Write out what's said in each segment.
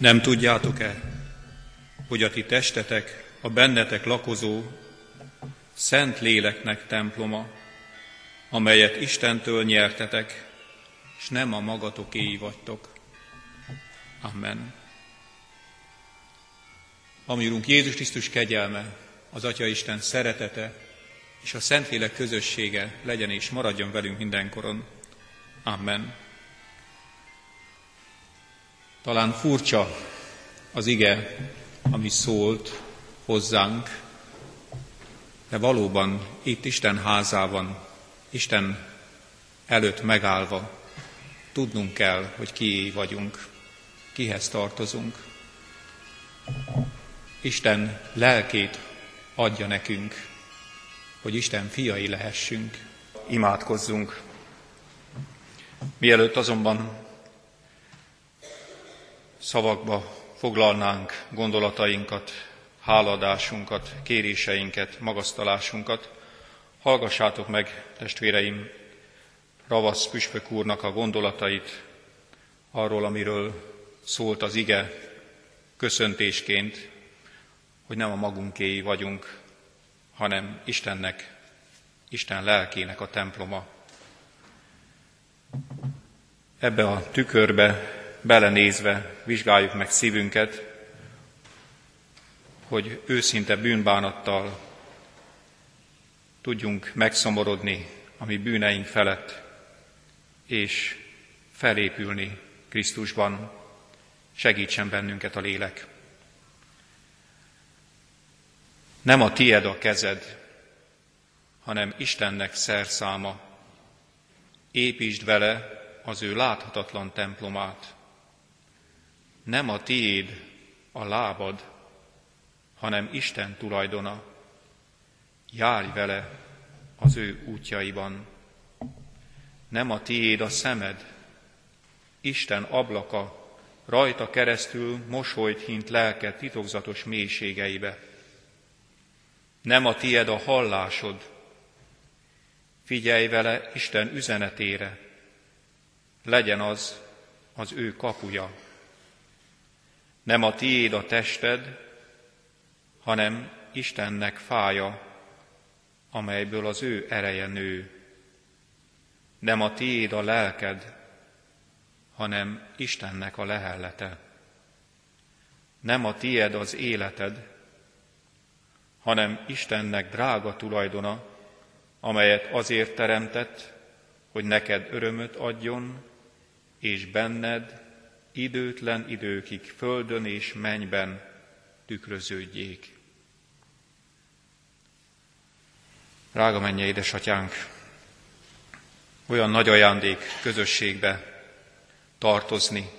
Nem tudjátok-e, hogy a ti testetek, a bennetek lakozó szent léleknek temploma, amelyet Istentől nyertetek, és nem a magatokéi vagytok. Amen. Ami Urunk Jézus Krisztus kegyelme, az Atya Isten szeretete és a Szentlélek közössége legyen és maradjon velünk mindenkoron. Amen. Talán furcsa az ige, ami szólt hozzánk, de valóban itt Isten házában, Isten előtt megállva tudnunk kell, hogy kié vagyunk, kihez tartozunk. Isten lelkét adja nekünk, hogy Isten fiai lehessünk, imádkozzunk. Mielőtt azonban szavakba foglalnánk gondolatainkat, háladásunkat, kéréseinket, magasztalásunkat, hallgassátok meg, testvéreim, Ravasz püspök úrnak a gondolatait arról, amiről szólt az ige köszöntésként, hogy nem a magunkéi vagyunk, hanem Istennek, Isten lelkének a temploma. Ebbe a tükörbe belenézve vizsgáljuk meg szívünket, hogy őszinte bűnbánattal tudjunk megszomorodni a mi bűneink felett, és felépülni Krisztusban. Segítsen bennünket a lélek. Nem a tied a kezed, hanem Istennek szerszáma. Építsd vele az ő láthatatlan templomát. Nem a tiéd a lábad, hanem Isten tulajdona. Járj vele az ő útjaiban. Nem a tiéd a szemed, Isten ablaka, rajta keresztül mosolyt hint lelked titokzatos mélységeibe. Nem a tied a hallásod, figyelj vele Isten üzenetére, legyen az az ő kapuja. Nem a tiéd a tested, hanem Istennek fája, amelyből az ő ereje nő. Nem a tiéd a lelked, hanem Istennek a lehellete. Nem a tied az életed, hanem Istennek drága tulajdona, amelyet azért teremtett, hogy neked örömöt adjon, és benned időtlen időkig földön és mennyben tükröződjék. Rága menje, édesatyánk, olyan nagy ajándék közösségbe tartozni,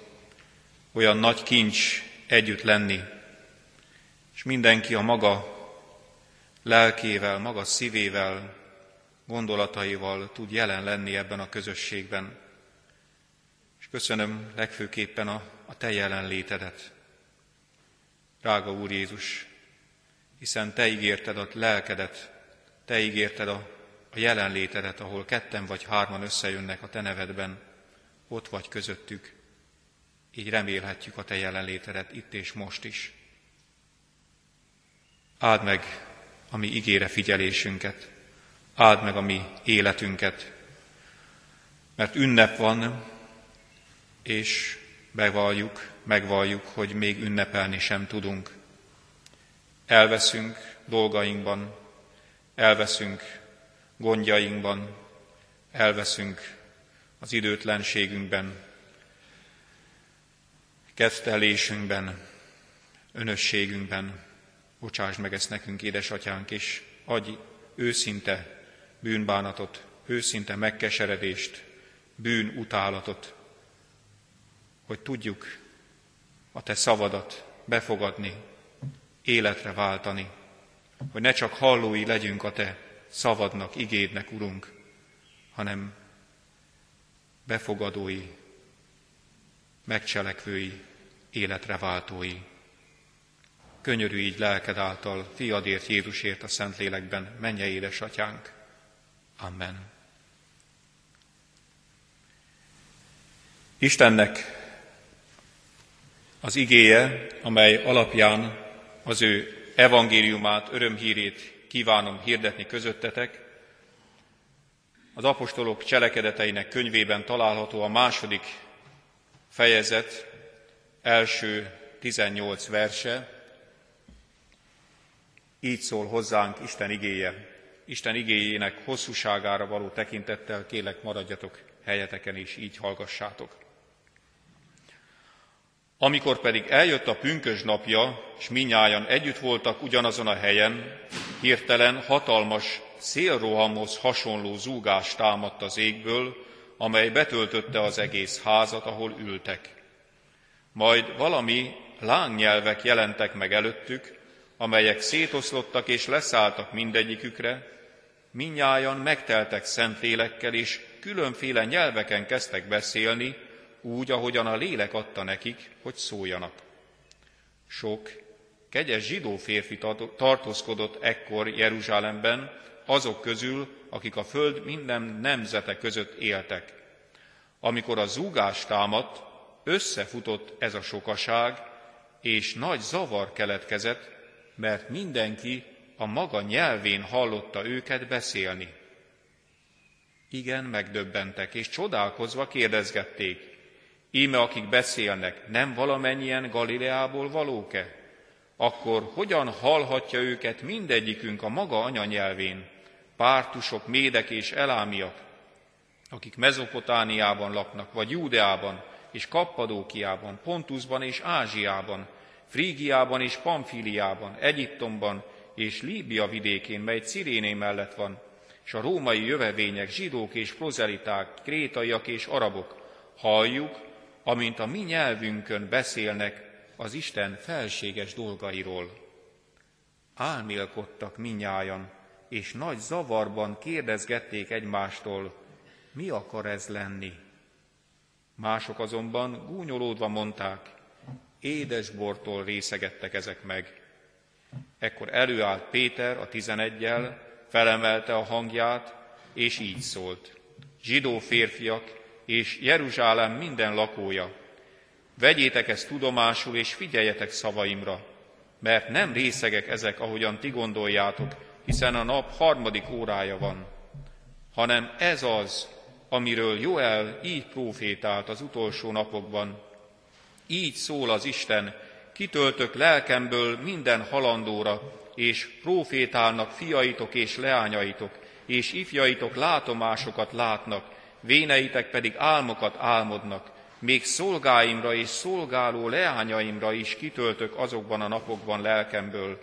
olyan nagy kincs együtt lenni, és mindenki a maga lelkével, maga szívével, gondolataival tud jelen lenni ebben a közösségben. Köszönöm legfőképpen a, a Te jelenlétedet. Drága Úr Jézus, hiszen Te ígérted a lelkedet, Te ígérted a, a jelenlétedet, ahol ketten vagy hárman összejönnek a Te nevedben, ott vagy közöttük. Így remélhetjük a Te jelenlétedet itt és most is. Áld meg a mi ígére figyelésünket, áld meg a mi életünket, mert ünnep van, és bevalljuk, megvalljuk, hogy még ünnepelni sem tudunk. Elveszünk dolgainkban, elveszünk gondjainkban, elveszünk az időtlenségünkben, kettelésünkben, önösségünkben, Bocsáss meg ezt nekünk, édesatyánk, és adj őszinte bűnbánatot, őszinte megkeseredést, bűnutálatot, hogy tudjuk a Te szavadat befogadni, életre váltani, hogy ne csak hallói legyünk a Te szavadnak, igédnek, Urunk, hanem befogadói, megcselekvői, életre váltói. Könyörű így lelked által, fiadért Jézusért a Szentlélekben, menje édesatyánk. Amen. Istennek Az igéje, amely alapján az ő evangéliumát, örömhírét kívánom hirdetni közöttetek, az apostolok cselekedeteinek könyvében található a második fejezet első 18 verse, így szól hozzánk Isten igéje. Isten igéjének hosszúságára való tekintettel kélek maradjatok helyeteken és így hallgassátok. Amikor pedig eljött a pünkös napja, és minnyájan együtt voltak ugyanazon a helyen, hirtelen hatalmas szélrohamhoz hasonló zúgás támadt az égből, amely betöltötte az egész házat, ahol ültek. Majd valami lángnyelvek jelentek meg előttük, amelyek szétoszlottak és leszálltak mindegyikükre, minnyájan megteltek szentlélekkel, és különféle nyelveken kezdtek beszélni, úgy, ahogyan a lélek adta nekik, hogy szóljanak. Sok kegyes zsidó férfi tartózkodott ekkor Jeruzsálemben, azok közül, akik a föld minden nemzete között éltek. Amikor a zúgás támadt, összefutott ez a sokaság, és nagy zavar keletkezett, mert mindenki a maga nyelvén hallotta őket beszélni. Igen, megdöbbentek, és csodálkozva kérdezgették, íme akik beszélnek, nem valamennyien Galileából valók-e? Akkor hogyan hallhatja őket mindegyikünk a maga anyanyelvén, pártusok, médek és elámiak, akik Mezopotániában laknak, vagy Júdeában, és Kappadókiában, Pontusban és Ázsiában, Frígiában és Pamfíliában, Egyiptomban és Líbia vidékén, mely Ciréné mellett van, és a római jövevények, zsidók és prozeliták, krétaiak és arabok, halljuk, amint a mi nyelvünkön beszélnek az Isten felséges dolgairól. Álmélkodtak minnyájan, és nagy zavarban kérdezgették egymástól, mi akar ez lenni. Mások azonban gúnyolódva mondták, édesbortól részegettek ezek meg. Ekkor előállt Péter a tizenegyel, felemelte a hangját, és így szólt. Zsidó férfiak és Jeruzsálem minden lakója, vegyétek ezt tudomásul, és figyeljetek szavaimra, mert nem részegek ezek, ahogyan ti gondoljátok, hiszen a nap harmadik órája van, hanem ez az, amiről Joel így profétált az utolsó napokban. Így szól az Isten, kitöltök lelkemből minden halandóra, és profétálnak fiaitok és leányaitok, és ifjaitok látomásokat látnak, véneitek pedig álmokat álmodnak, még szolgáimra és szolgáló leányaimra is kitöltök azokban a napokban lelkemből,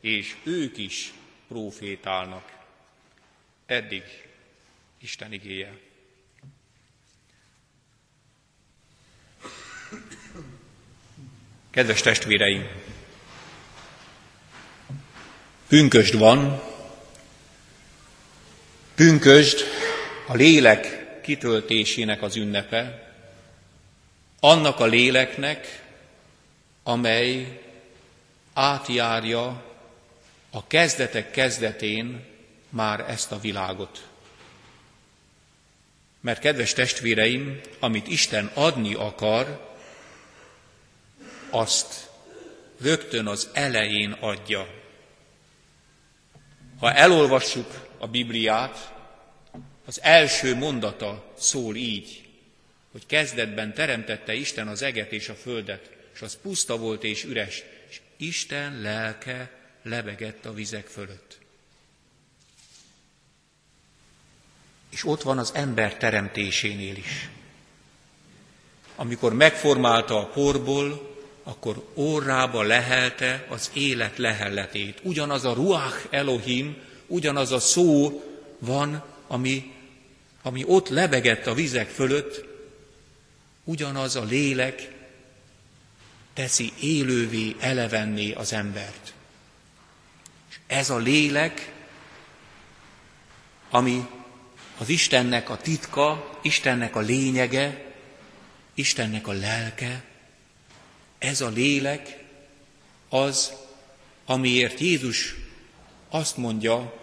és ők is profétálnak. Eddig Isten igéje. Kedves testvéreim! Pünkösd van, pünkösd a lélek kitöltésének az ünnepe, annak a léleknek, amely átjárja a kezdetek kezdetén már ezt a világot. Mert kedves testvéreim, amit Isten adni akar, azt rögtön az elején adja. Ha elolvassuk a Bibliát, az első mondata szól így, hogy kezdetben teremtette Isten az eget és a földet, és az puszta volt és üres, és Isten lelke lebegett a vizek fölött. És ott van az ember teremtésénél is. Amikor megformálta a porból, akkor órába lehelte az élet lehelletét. Ugyanaz a ruach Elohim, ugyanaz a szó van, ami ami ott lebegett a vizek fölött, ugyanaz a lélek teszi élővé, elevenné az embert. És ez a lélek, ami az Istennek a titka, Istennek a lényege, Istennek a lelke, ez a lélek az, amiért Jézus azt mondja,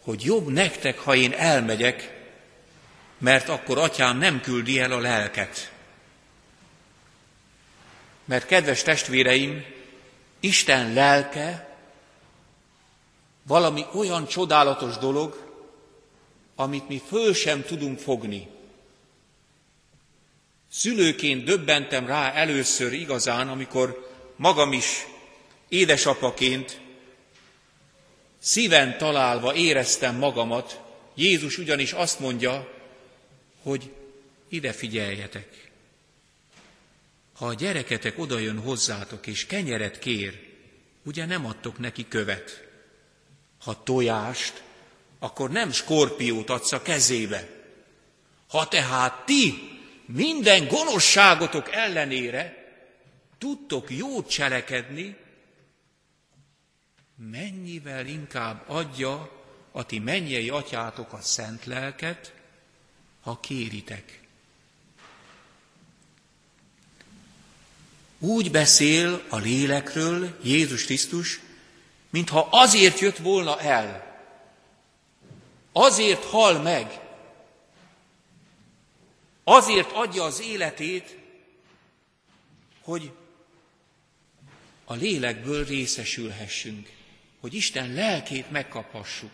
hogy jobb nektek, ha én elmegyek, mert akkor atyám nem küldi el a lelket. Mert kedves testvéreim, Isten lelke valami olyan csodálatos dolog, amit mi föl sem tudunk fogni. Szülőként döbbentem rá először igazán, amikor magam is édesapaként szíven találva éreztem magamat, Jézus ugyanis azt mondja, hogy ide figyeljetek. Ha a gyereketek odajön hozzátok és kenyeret kér, ugye nem adtok neki követ. Ha tojást, akkor nem skorpiót adsz a kezébe. Ha tehát ti minden gonoszságotok ellenére tudtok jót cselekedni, mennyivel inkább adja a ti mennyei atyátok a szent lelket, ha kéritek. Úgy beszél a lélekről Jézus Krisztus, mintha azért jött volna el, azért hal meg, azért adja az életét, hogy a lélekből részesülhessünk, hogy Isten lelkét megkaphassuk.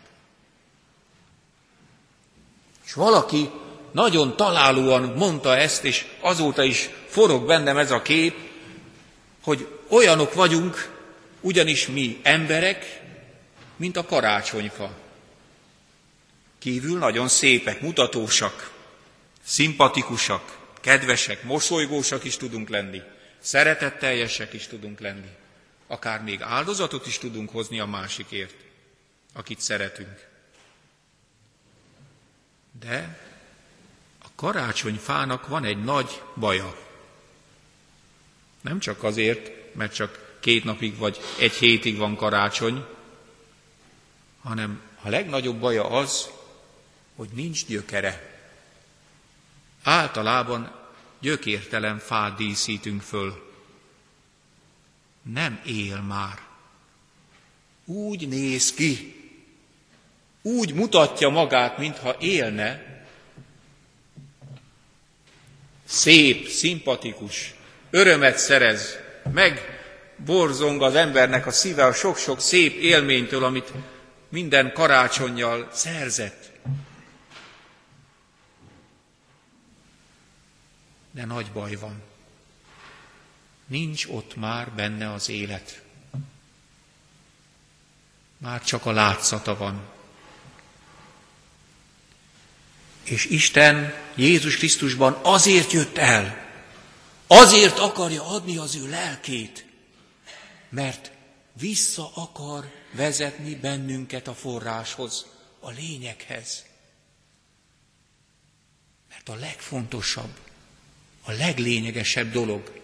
És valaki nagyon találóan mondta ezt, és azóta is forog bennem ez a kép, hogy olyanok vagyunk, ugyanis mi emberek, mint a karácsonyfa. Kívül nagyon szépek, mutatósak, szimpatikusak, kedvesek, mosolygósak is tudunk lenni, szeretetteljesek is tudunk lenni. Akár még áldozatot is tudunk hozni a másikért, akit szeretünk. De karácsonyfának van egy nagy baja. Nem csak azért, mert csak két napig vagy egy hétig van karácsony, hanem a legnagyobb baja az, hogy nincs gyökere. Általában gyökértelen fát díszítünk föl. Nem él már. Úgy néz ki, úgy mutatja magát, mintha élne. Szép, szimpatikus, örömet szerez, meg borzong az embernek a szíve a sok-sok szép élménytől, amit minden karácsonyjal szerzett. de nagy baj van. Nincs ott már benne az élet. Már csak a látszata van. És Isten Jézus Krisztusban azért jött el, azért akarja adni az ő lelkét, mert vissza akar vezetni bennünket a forráshoz, a lényeghez. Mert a legfontosabb, a leglényegesebb dolog.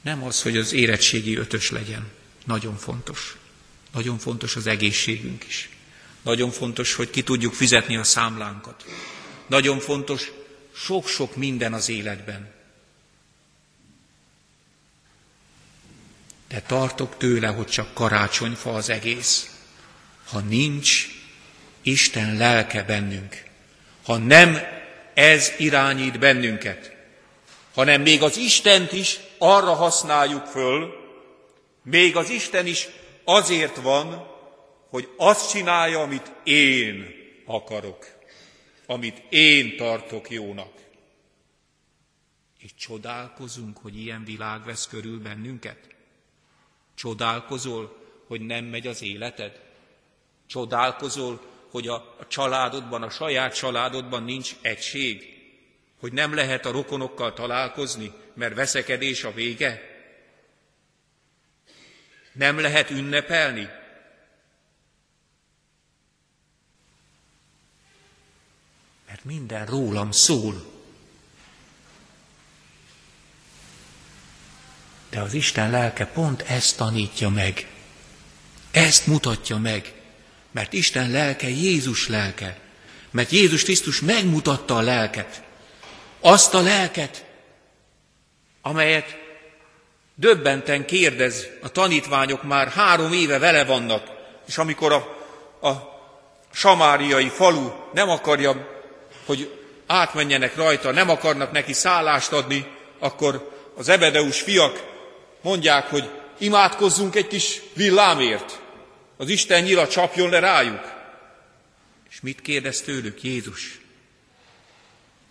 Nem az, hogy az érettségi ötös legyen. Nagyon fontos. Nagyon fontos az egészségünk is. Nagyon fontos, hogy ki tudjuk fizetni a számlánkat. Nagyon fontos sok-sok minden az életben. De tartok tőle, hogy csak karácsonyfa az egész. Ha nincs Isten lelke bennünk, ha nem ez irányít bennünket, hanem még az Istent is arra használjuk föl, még az Isten is azért van, hogy azt csinálja, amit én akarok, amit én tartok jónak. És csodálkozunk, hogy ilyen világ vesz körül bennünket? Csodálkozol, hogy nem megy az életed? Csodálkozol, hogy a, családodban, a saját családodban nincs egység, hogy nem lehet a rokonokkal találkozni, mert veszekedés a vége? Nem lehet ünnepelni? Minden rólam szól. De az Isten lelke pont ezt tanítja meg. Ezt mutatja meg. Mert Isten lelke Jézus lelke. Mert Jézus Krisztus megmutatta a lelket. Azt a lelket, amelyet döbbenten kérdez, a tanítványok már három éve vele vannak, és amikor a, a samáriai falu nem akarja, hogy átmenjenek rajta, nem akarnak neki szállást adni, akkor az ebedeus fiak mondják, hogy imádkozzunk egy kis villámért. Az Isten nyila csapjon le rájuk. És mit kérdez tőlük Jézus?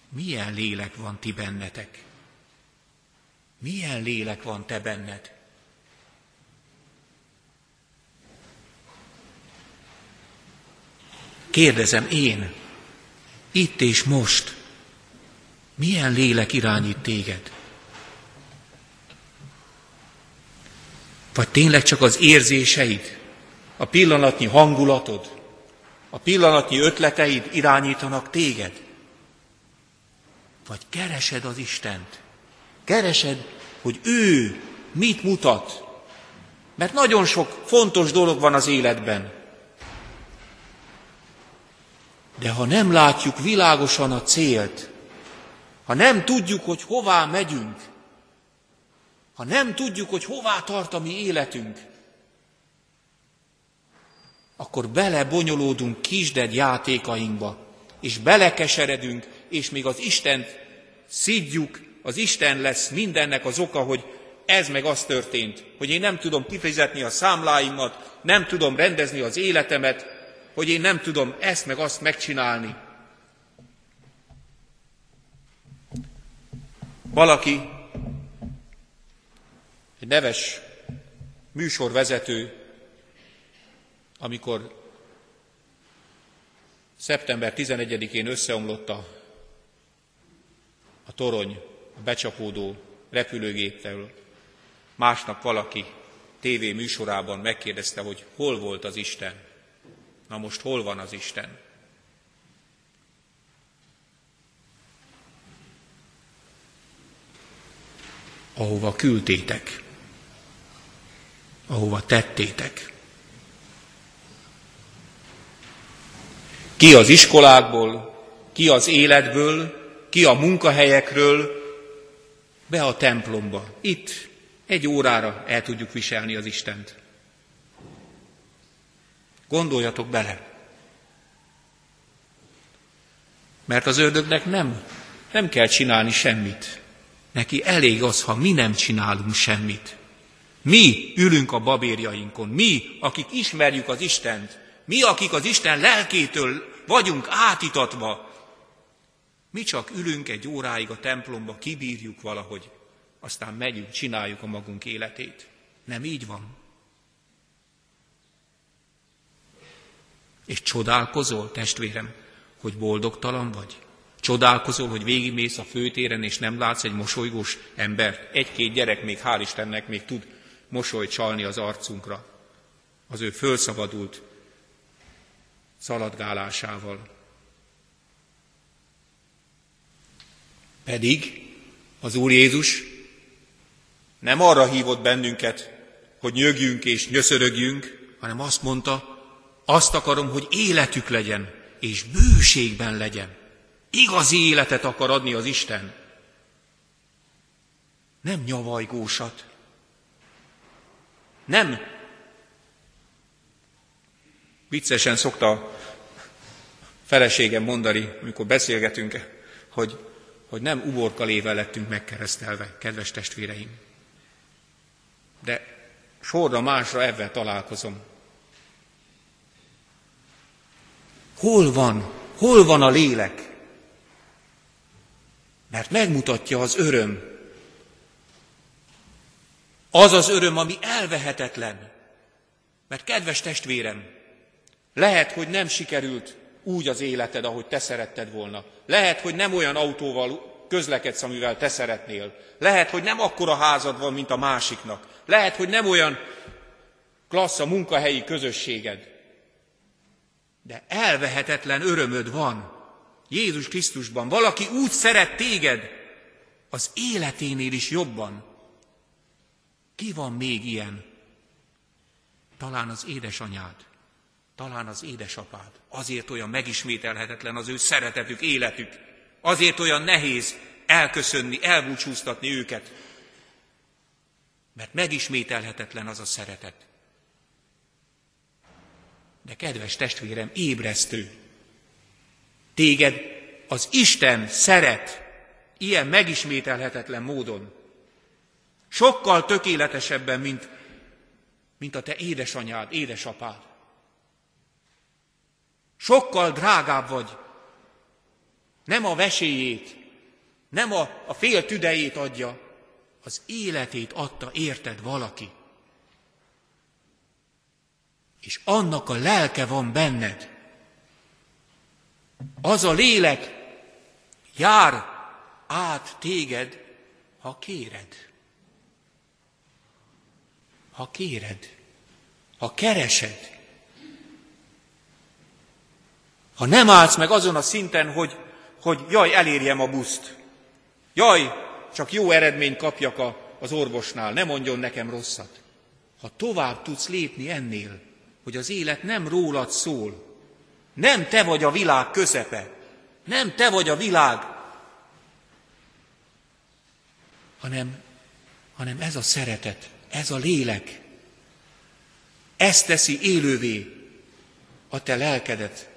Milyen lélek van ti bennetek? Milyen lélek van te benned? Kérdezem én, itt és most, milyen lélek irányít téged? Vagy tényleg csak az érzéseid, a pillanatnyi hangulatod, a pillanatnyi ötleteid irányítanak téged? Vagy keresed az Istent? Keresed, hogy ő mit mutat? Mert nagyon sok fontos dolog van az életben. De ha nem látjuk világosan a célt, ha nem tudjuk, hogy hová megyünk, ha nem tudjuk, hogy hová tart a mi életünk, akkor belebonyolódunk kisded játékainkba, és belekeseredünk, és még az Istent szidjuk, az Isten lesz mindennek az oka, hogy ez meg az történt, hogy én nem tudom kifizetni a számláimat, nem tudom rendezni az életemet, hogy én nem tudom ezt meg azt megcsinálni. Valaki, egy neves műsorvezető, amikor szeptember 11-én összeomlott a, a torony a becsapódó repülőgéptől, másnap valaki tévé műsorában megkérdezte, hogy hol volt az Isten. Na most hol van az Isten? Ahova küldtétek, ahova tettétek. Ki az iskolákból, ki az életből, ki a munkahelyekről, be a templomba. Itt egy órára el tudjuk viselni az Istent. Gondoljatok bele. Mert az ördögnek nem, nem kell csinálni semmit. Neki elég az, ha mi nem csinálunk semmit. Mi ülünk a babérjainkon, mi, akik ismerjük az Istent, mi, akik az Isten lelkétől vagyunk átitatva, mi csak ülünk egy óráig a templomba, kibírjuk valahogy, aztán megyünk, csináljuk a magunk életét. Nem így van. És csodálkozol, testvérem, hogy boldogtalan vagy? Csodálkozol, hogy végigmész a főtéren, és nem látsz egy mosolygós ember. Egy-két gyerek még, hál' Istennek, még tud mosolyt csalni az arcunkra. Az ő fölszabadult szaladgálásával. Pedig az Úr Jézus nem arra hívott bennünket, hogy nyögjünk és nyöszörögjünk, hanem azt mondta, azt akarom, hogy életük legyen, és bőségben legyen. Igazi életet akar adni az Isten. Nem nyavajgósat. Nem. Viccesen szokta feleségem mondani, amikor beszélgetünk, hogy, hogy nem uborkalével lettünk megkeresztelve, kedves testvéreim. De sorra másra ebben találkozom. Hol van, hol van a lélek? Mert megmutatja az öröm. Az az öröm, ami elvehetetlen. Mert kedves testvérem, lehet, hogy nem sikerült úgy az életed, ahogy te szeretted volna. Lehet, hogy nem olyan autóval közlekedsz, amivel te szeretnél. Lehet, hogy nem akkora házad van, mint a másiknak. Lehet, hogy nem olyan klassz a munkahelyi közösséged. De elvehetetlen örömöd van Jézus Krisztusban. Valaki úgy szeret téged, az életénél is jobban. Ki van még ilyen? Talán az édesanyád, talán az édesapád. Azért olyan megismételhetetlen az ő szeretetük, életük. Azért olyan nehéz elköszönni, elbúcsúztatni őket. Mert megismételhetetlen az a szeretet. De kedves testvérem, ébresztő. Téged az Isten szeret, ilyen megismételhetetlen módon. Sokkal tökéletesebben, mint, mint a te édesanyád, édesapád. Sokkal drágább vagy. Nem a veséjét, nem a, a fél tüdejét adja, az életét adta érted valaki. És annak a lelke van benned. Az a lélek jár át téged, ha kéred. Ha kéred, ha keresed. Ha nem állsz meg azon a szinten, hogy, hogy jaj, elérjem a buszt. Jaj, csak jó eredményt kapjak a, az orvosnál, ne mondjon nekem rosszat. Ha tovább tudsz lépni ennél, hogy az élet nem rólad szól, nem te vagy a világ közepe, nem te vagy a világ, hanem, hanem ez a szeretet, ez a lélek, ez teszi élővé a te lelkedet,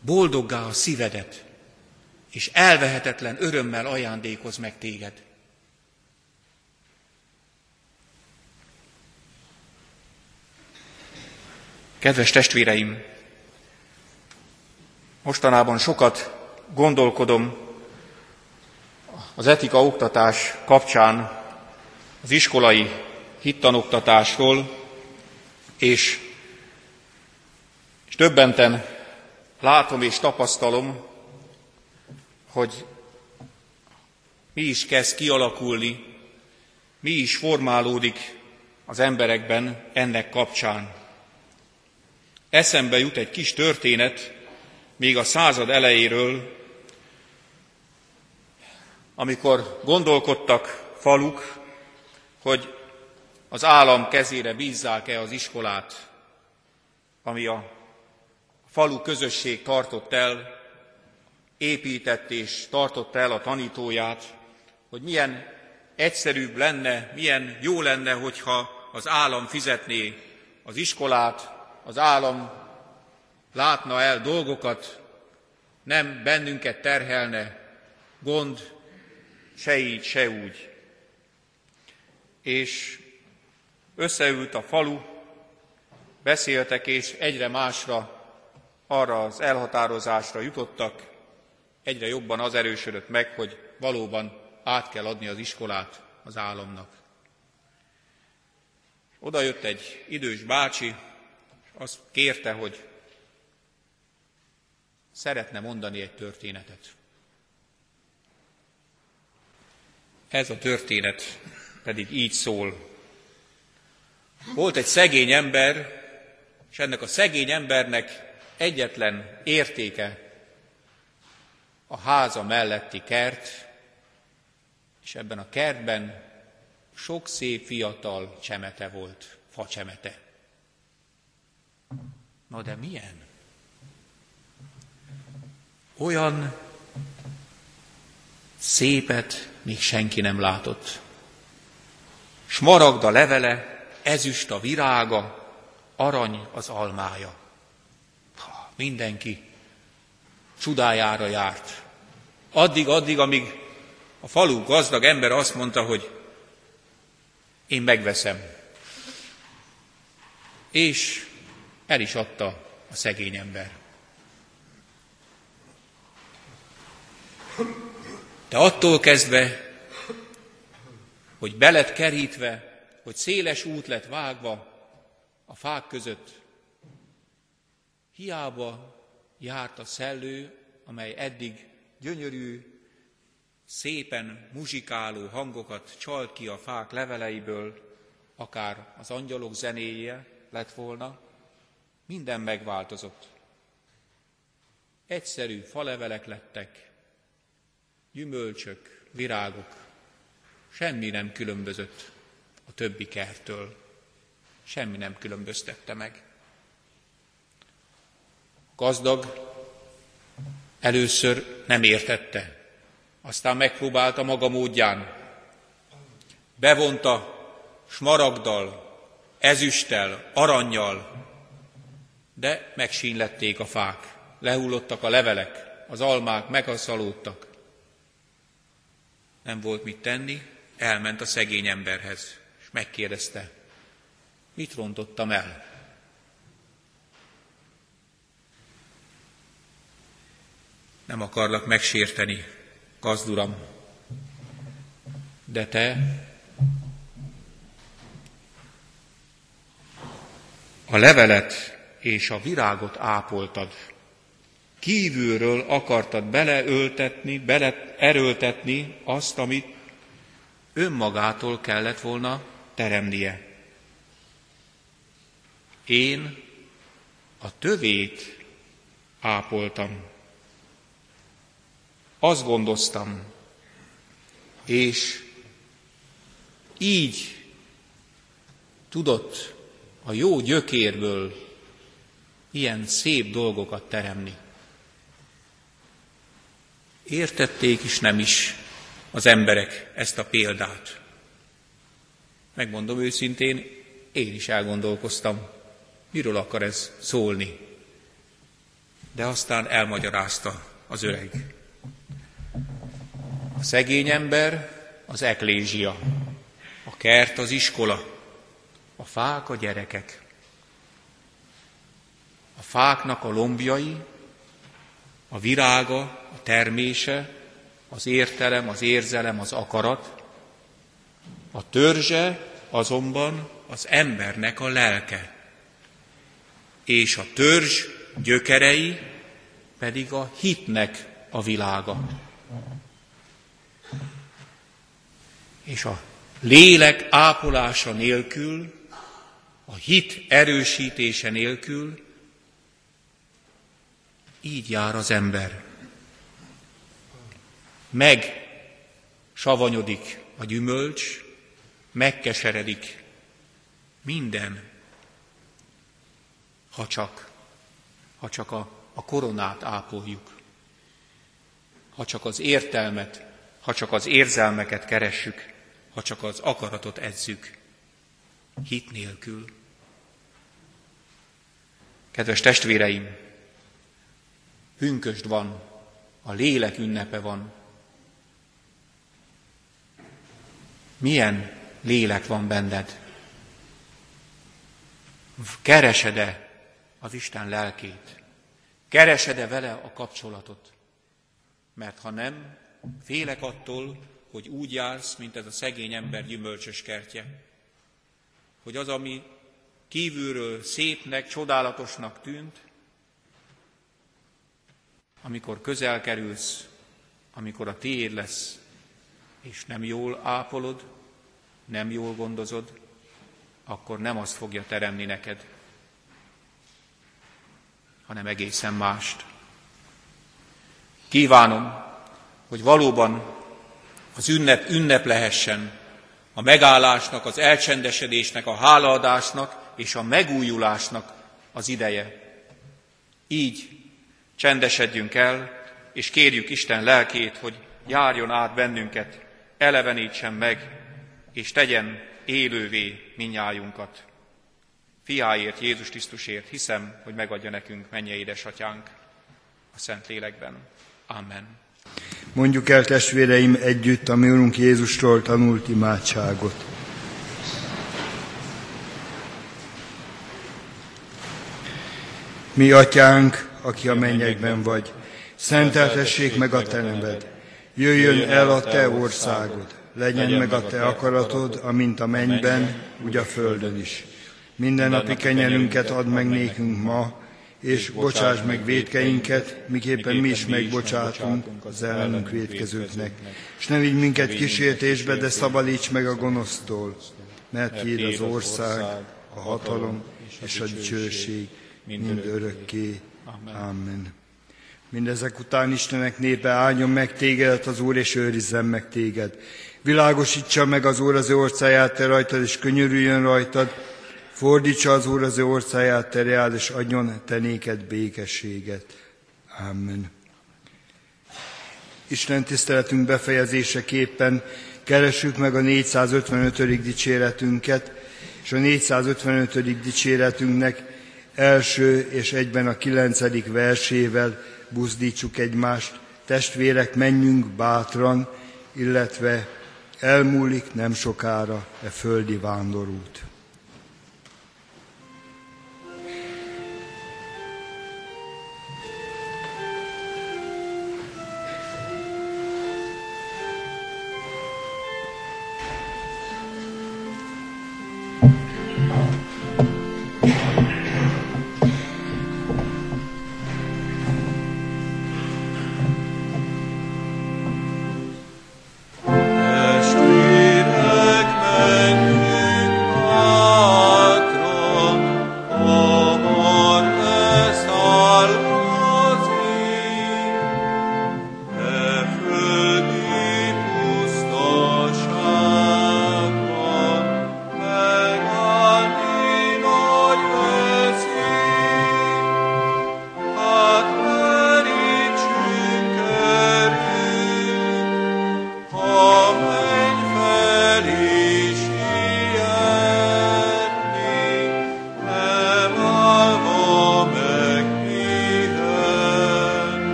boldoggá a szívedet, és elvehetetlen örömmel ajándékoz meg téged. Kedves testvéreim, mostanában sokat gondolkodom az etika oktatás kapcsán az iskolai hittanoktatásról, és, és többenten látom és tapasztalom, hogy mi is kezd kialakulni, mi is formálódik az emberekben ennek kapcsán. Eszembe jut egy kis történet, még a század elejéről, amikor gondolkodtak faluk, hogy az állam kezére bízzák-e az iskolát, ami a falu közösség tartott el, épített és tartotta el a tanítóját, hogy milyen egyszerűbb lenne, milyen jó lenne, hogyha az állam fizetné az iskolát, az állam látna el dolgokat, nem bennünket terhelne gond, se így, se úgy. És összeült a falu, beszéltek, és egyre másra arra az elhatározásra jutottak, egyre jobban az erősödött meg, hogy valóban át kell adni az iskolát az államnak. Oda jött egy idős bácsi, azt kérte, hogy szeretne mondani egy történetet. Ez a történet pedig így szól. Volt egy szegény ember, és ennek a szegény embernek egyetlen értéke a háza melletti kert, és ebben a kertben sok szép fiatal csemete volt, facsemete. Na de milyen? Olyan szépet még senki nem látott. Smaragda levele, ezüst a virága, arany az almája. Ha, mindenki csodájára járt. Addig, addig, amíg a falu gazdag ember azt mondta, hogy én megveszem. És el is adta a szegény ember. De attól kezdve, hogy belet kerítve, hogy széles út lett vágva a fák között, hiába járt a szellő, amely eddig gyönyörű, szépen muzsikáló hangokat csalt ki a fák leveleiből, akár az angyalok zenéje lett volna, minden megváltozott. Egyszerű falevelek lettek, gyümölcsök, virágok, semmi nem különbözött a többi kertől, semmi nem különböztette meg. Gazdag először nem értette, aztán megpróbálta maga módján. Bevonta smaragdal, ezüsttel, aranyjal, de megsínlették a fák, lehullottak a levelek, az almák megaszalódtak. nem volt mit tenni, elment a szegény emberhez, és megkérdezte, mit rontottam el? Nem akarlak megsérteni, gazduram, de te a levelet és a virágot ápoltad. Kívülről akartad beleöltetni, beleerőltetni azt, amit önmagától kellett volna teremnie. Én a tövét ápoltam. Azt gondoztam, és így tudott a jó gyökérből ilyen szép dolgokat teremni. Értették is, nem is az emberek ezt a példát. Megmondom őszintén, én is elgondolkoztam, miről akar ez szólni. De aztán elmagyarázta az öreg. A szegény ember az eklézsia, a kert az iskola, a fák a gyerekek. A fáknak a lombjai, a virága, a termése, az értelem, az érzelem, az akarat, a törzse azonban az embernek a lelke, és a törzs gyökerei pedig a hitnek a világa. És a lélek ápolása nélkül, a hit erősítése nélkül így jár az ember. Meg savanyodik a gyümölcs, megkeseredik minden, ha csak, ha csak a, a koronát ápoljuk, ha csak az értelmet, ha csak az érzelmeket keressük, ha csak az akaratot edzük, hit nélkül. Kedves testvéreim, pünkösd van, a lélek ünnepe van. Milyen lélek van benned? Keresed-e az Isten lelkét? Keresed-e vele a kapcsolatot? Mert ha nem, félek attól, hogy úgy jársz, mint ez a szegény ember gyümölcsös kertje. Hogy az, ami kívülről szépnek, csodálatosnak tűnt, amikor közel kerülsz, amikor a tiéd lesz, és nem jól ápolod, nem jól gondozod, akkor nem azt fogja teremni neked, hanem egészen mást. Kívánom, hogy valóban az ünnep ünnep lehessen, a megállásnak, az elcsendesedésnek, a hálaadásnak és a megújulásnak az ideje. Így csendesedjünk el, és kérjük Isten lelkét, hogy járjon át bennünket, elevenítsen meg, és tegyen élővé minnyájunkat. Fiáért, Jézus Krisztusért hiszem, hogy megadja nekünk mennyei édesatyánk a Szent Lélekben. Amen. Mondjuk el testvéreim együtt a mi Jézustól tanult imádságot. Mi atyánk, aki a mennyekben vagy, szenteltessék meg a te neved. Jöjjön el a te országod, legyen meg a te akaratod, amint a mennyben, úgy a földön is. Minden napi kenyerünket add meg nékünk ma, és bocsáss meg védkeinket, miképpen mi is megbocsátunk az ellenünk védkezőknek. És ne vigy minket kísértésbe, de szabadíts meg a gonosztól, mert tiéd az ország, a hatalom és a dicsőség mind örökké. Amen. Mindezek után Istenek népe áldjon meg tégedet az Úr, és őrizzen meg téged. Világosítsa meg az Úr az ő orszáját te rajtad, és könyörüljön rajtad, Fordítsa az Úr az ő orszáját terjál, és adjon te néked békességet. Amen. Isten tiszteletünk befejezéseképpen keressük meg a 455. dicséretünket, és a 455. dicséretünknek első és egyben a kilencedik versével buzdítsuk egymást. Testvérek, menjünk bátran, illetve elmúlik nem sokára e földi vándorút.